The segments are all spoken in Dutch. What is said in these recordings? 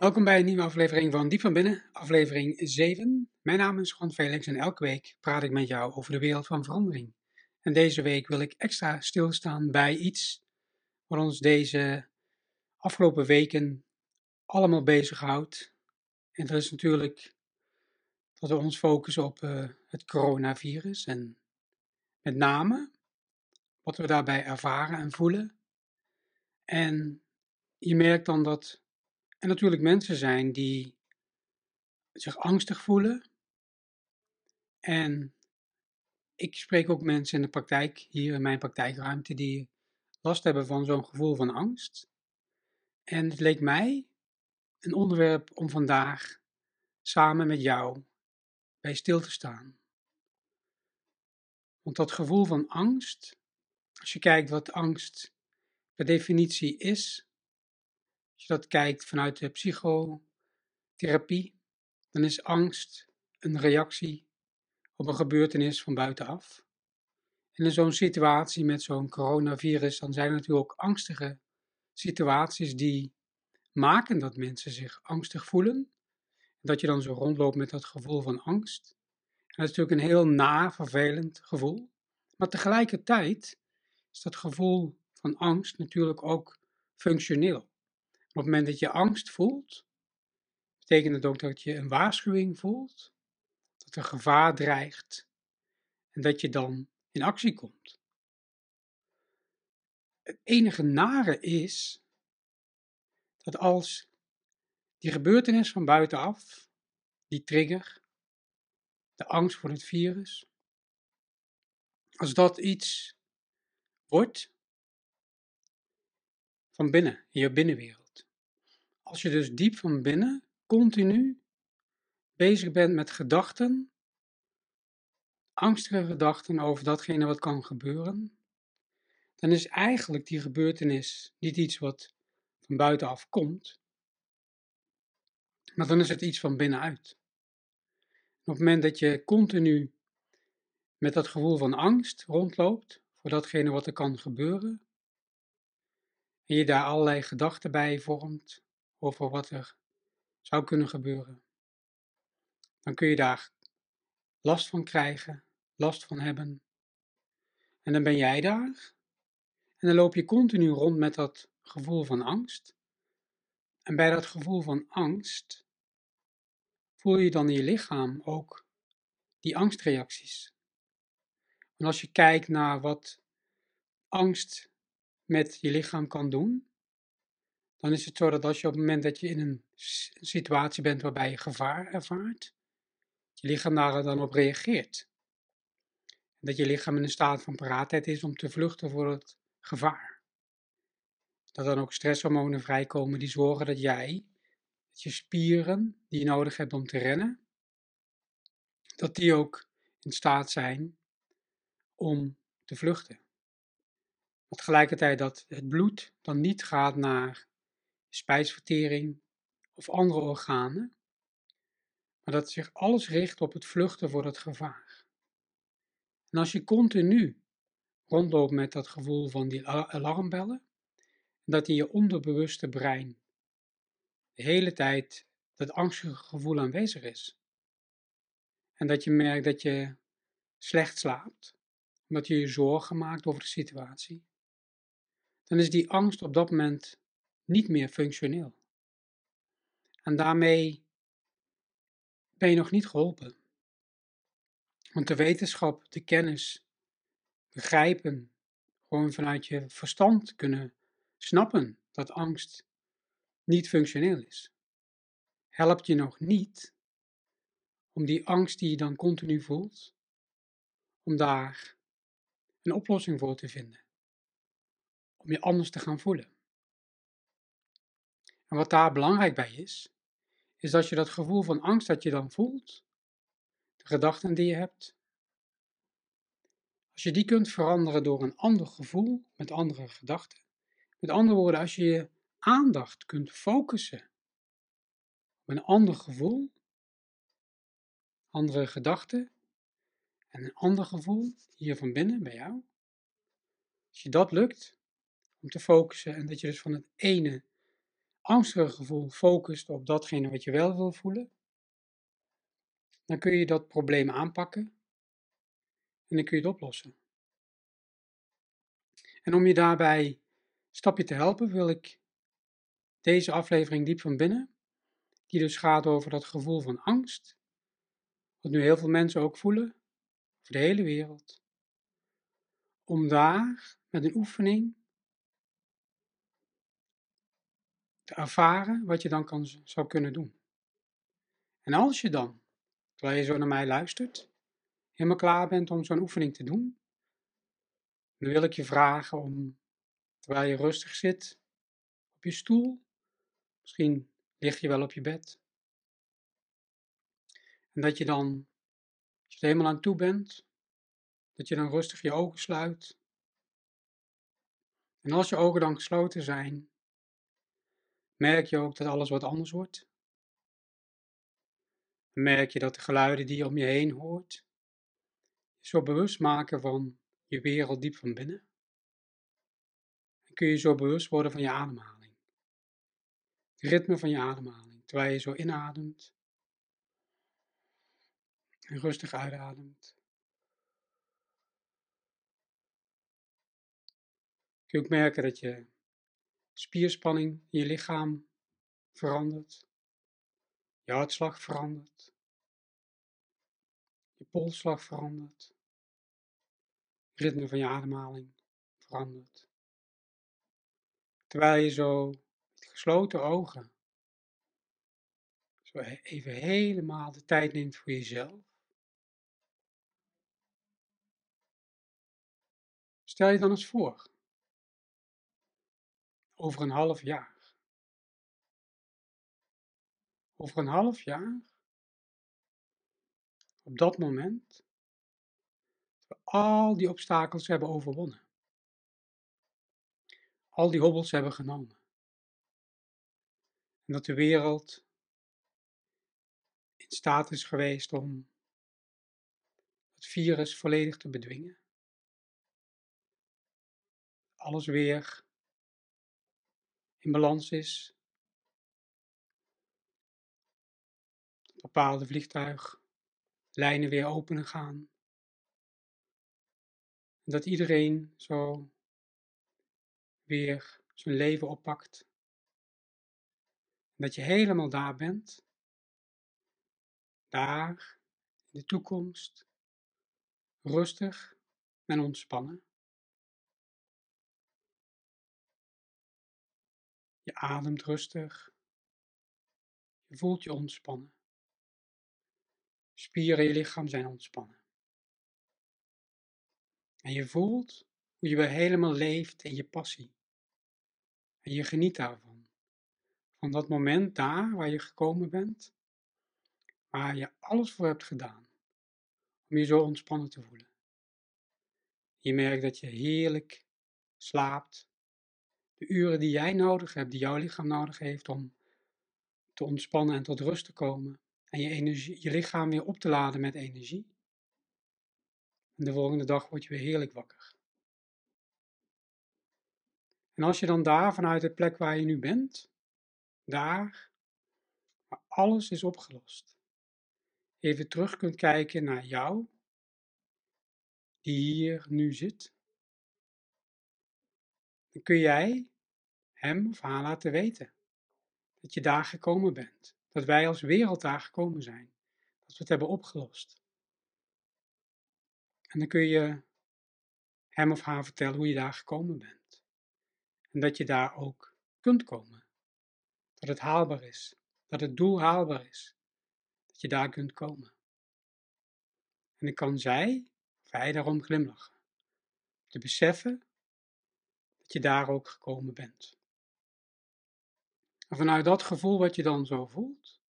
Welkom bij een nieuwe aflevering van Diep van Binnen, aflevering 7. Mijn naam is Juan Felix en elke week praat ik met jou over de wereld van verandering. En deze week wil ik extra stilstaan bij iets wat ons deze afgelopen weken allemaal bezighoudt. En dat is natuurlijk dat we ons focussen op uh, het coronavirus en met name wat we daarbij ervaren en voelen. En je merkt dan dat er natuurlijk mensen zijn die zich angstig voelen. En ik spreek ook mensen in de praktijk, hier in mijn praktijkruimte, die last hebben van zo'n gevoel van angst. En het leek mij een onderwerp om vandaag samen met jou bij stil te staan. Want dat gevoel van angst, als je kijkt wat angst per definitie is, als je dat kijkt vanuit de psychotherapie, dan is angst een reactie op een gebeurtenis van buitenaf. En in zo'n situatie met zo'n coronavirus, dan zijn er natuurlijk ook angstige situaties die maken dat mensen zich angstig voelen. Dat je dan zo rondloopt met dat gevoel van angst. Dat is natuurlijk een heel na, vervelend gevoel. Maar tegelijkertijd is dat gevoel van angst natuurlijk ook functioneel. Op het moment dat je angst voelt, betekent het ook dat je een waarschuwing voelt, dat er gevaar dreigt en dat je dan in actie komt. Het enige nare is dat als die gebeurtenis van buitenaf, die trigger, de angst voor het virus, als dat iets wordt van binnen, in je binnenwereld. Als je dus diep van binnen continu bezig bent met gedachten, angstige gedachten over datgene wat kan gebeuren, dan is eigenlijk die gebeurtenis niet iets wat van buitenaf komt, maar dan is het iets van binnenuit. op het moment dat je continu met dat gevoel van angst rondloopt voor datgene wat er kan gebeuren, en je daar allerlei gedachten bij vormt over wat er zou kunnen gebeuren, dan kun je daar last van krijgen, last van hebben. En dan ben jij daar en dan loop je continu rond met dat gevoel van angst. En bij dat gevoel van angst voel je dan in je lichaam ook die angstreacties. En als je kijkt naar wat angst met je lichaam kan doen, dan is het zo dat als je op het moment dat je in een situatie bent waarbij je gevaar ervaart, je lichaam daar dan op reageert. Dat je lichaam in een staat van paraatheid is om te vluchten voor het gevaar. Dat dan ook stresshormonen vrijkomen die zorgen dat jij, dat je spieren die je nodig hebt om te rennen, dat die ook in staat zijn om te vluchten. Tegelijkertijd dat het bloed dan niet gaat naar spijsvertering of andere organen, maar dat zich alles richt op het vluchten voor het gevaar. En als je continu rondloopt met dat gevoel van die alarmbellen, en dat in je onderbewuste brein de hele tijd dat angstige gevoel aanwezig is, en dat je merkt dat je slecht slaapt, omdat je je zorgen maakt over de situatie, dan is die angst op dat moment niet meer functioneel. En daarmee ben je nog niet geholpen. Want de wetenschap, de kennis, begrijpen, gewoon vanuit je verstand kunnen snappen dat angst niet functioneel is, helpt je nog niet om die angst die je dan continu voelt, om daar een oplossing voor te vinden. Om je anders te gaan voelen. En wat daar belangrijk bij is, is dat je dat gevoel van angst dat je dan voelt, de gedachten die je hebt, als je die kunt veranderen door een ander gevoel met andere gedachten. Met andere woorden, als je je aandacht kunt focussen op een ander gevoel, andere gedachten en een ander gevoel hier van binnen bij jou. Als je dat lukt om te focussen en dat je dus van het ene angstige gevoel focust op datgene wat je wel wil voelen, dan kun je dat probleem aanpakken en dan kun je het oplossen. En om je daarbij een stapje te helpen, wil ik deze aflevering diep van binnen, die dus gaat over dat gevoel van angst, wat nu heel veel mensen ook voelen, over de hele wereld, om daar met een oefening ervaren wat je dan kan, zou kunnen doen. En als je dan, terwijl je zo naar mij luistert, helemaal klaar bent om zo'n oefening te doen, dan wil ik je vragen om, terwijl je rustig zit op je stoel, misschien lig je wel op je bed, en dat je dan, als je er helemaal aan toe bent, dat je dan rustig je ogen sluit. En als je ogen dan gesloten zijn, merk je ook dat alles wat anders wordt. Merk je dat de geluiden die je om je heen hoort, je zo bewust maken van je wereld diep van binnen. En kun je zo bewust worden van je ademhaling. Het ritme van je ademhaling, terwijl je zo inademt en rustig uitademt. Kun je ook merken dat je spierspanning in je lichaam verandert, je hartslag verandert, je polsslag verandert, het ritme van je ademhaling verandert. Terwijl je zo met gesloten ogen zo even helemaal de tijd neemt voor jezelf. Stel je dan eens voor over een half jaar. Over een half jaar, op dat moment, we al die obstakels hebben overwonnen. Al die hobbels hebben genomen. En dat de wereld in staat is geweest om het virus volledig te bedwingen. Alles weer in balans is. Bepaalde vliegtuiglijnen weer open gaan. Dat iedereen zo weer zijn leven oppakt. Dat je helemaal daar bent. Daar, in de toekomst. Rustig en ontspannen. Je ademt rustig. Je voelt je ontspannen. Spieren in je lichaam zijn ontspannen. En je voelt hoe je weer helemaal leeft in je passie. En je geniet daarvan. Van dat moment daar waar je gekomen bent, waar je alles voor hebt gedaan om je zo ontspannen te voelen. Je merkt dat je heerlijk slaapt de uren die jij nodig hebt, die jouw lichaam nodig heeft om te ontspannen en tot rust te komen. En je, energie, je lichaam weer op te laden met energie. En de volgende dag word je weer heerlijk wakker. En als je dan daar, vanuit de plek waar je nu bent, daar, alles is opgelost, even terug kunt kijken naar jou, die hier nu zit, dan kun jij hem of haar laten weten dat je daar gekomen bent. Dat wij als wereld daar gekomen zijn. Dat we het hebben opgelost. En dan kun je hem of haar vertellen hoe je daar gekomen bent. En dat je daar ook kunt komen. Dat het haalbaar is. Dat het doel haalbaar is. Dat je daar kunt komen. En dan kan zij of hij daarom glimlachen. Te beseffen dat je daar ook gekomen bent. En vanuit dat gevoel wat je dan zo voelt,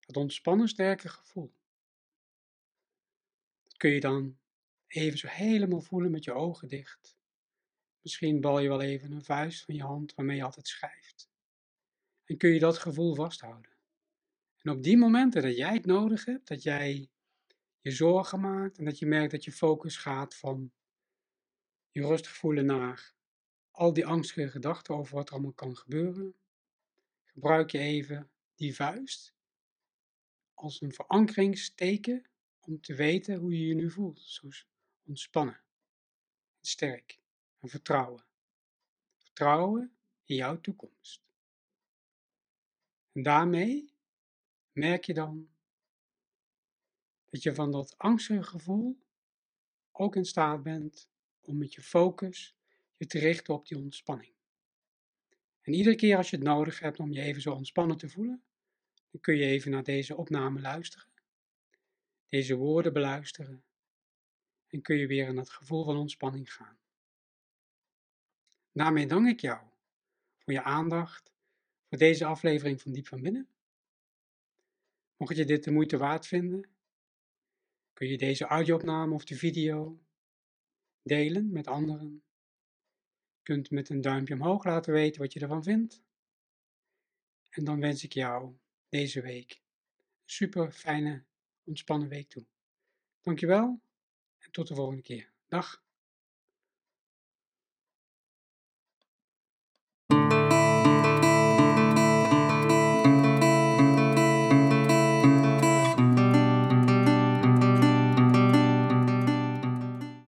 dat ontspannen sterke gevoel, kun je dan even zo helemaal voelen met je ogen dicht. Misschien bal je wel even een vuist van je hand waarmee je altijd schrijft. En kun je dat gevoel vasthouden. En op die momenten dat jij het nodig hebt, dat jij je zorgen maakt en dat je merkt dat je focus gaat van je rustig voelen naar al die angstige gedachten over wat er allemaal kan gebeuren, gebruik je even die vuist als een verankeringsteken om te weten hoe je je nu voelt. Zo ontspannen, en sterk en vertrouwen. Vertrouwen in jouw toekomst. En daarmee merk je dan dat je van dat angstige gevoel ook in staat bent om met je focus je te richten op die ontspanning. En iedere keer als je het nodig hebt om je even zo ontspannen te voelen, dan kun je even naar deze opname luisteren, deze woorden beluisteren en kun je weer in dat gevoel van ontspanning gaan. Daarmee dank ik jou voor je aandacht voor deze aflevering van Diep van Binnen. Mocht je dit de moeite waard vinden, kun je deze audio-opname of de video delen met anderen. Kunt met een duimpje omhoog laten weten wat je ervan vindt. En dan wens ik jou deze week een super fijne, ontspannen week toe. Dankjewel en tot de volgende keer. Dag.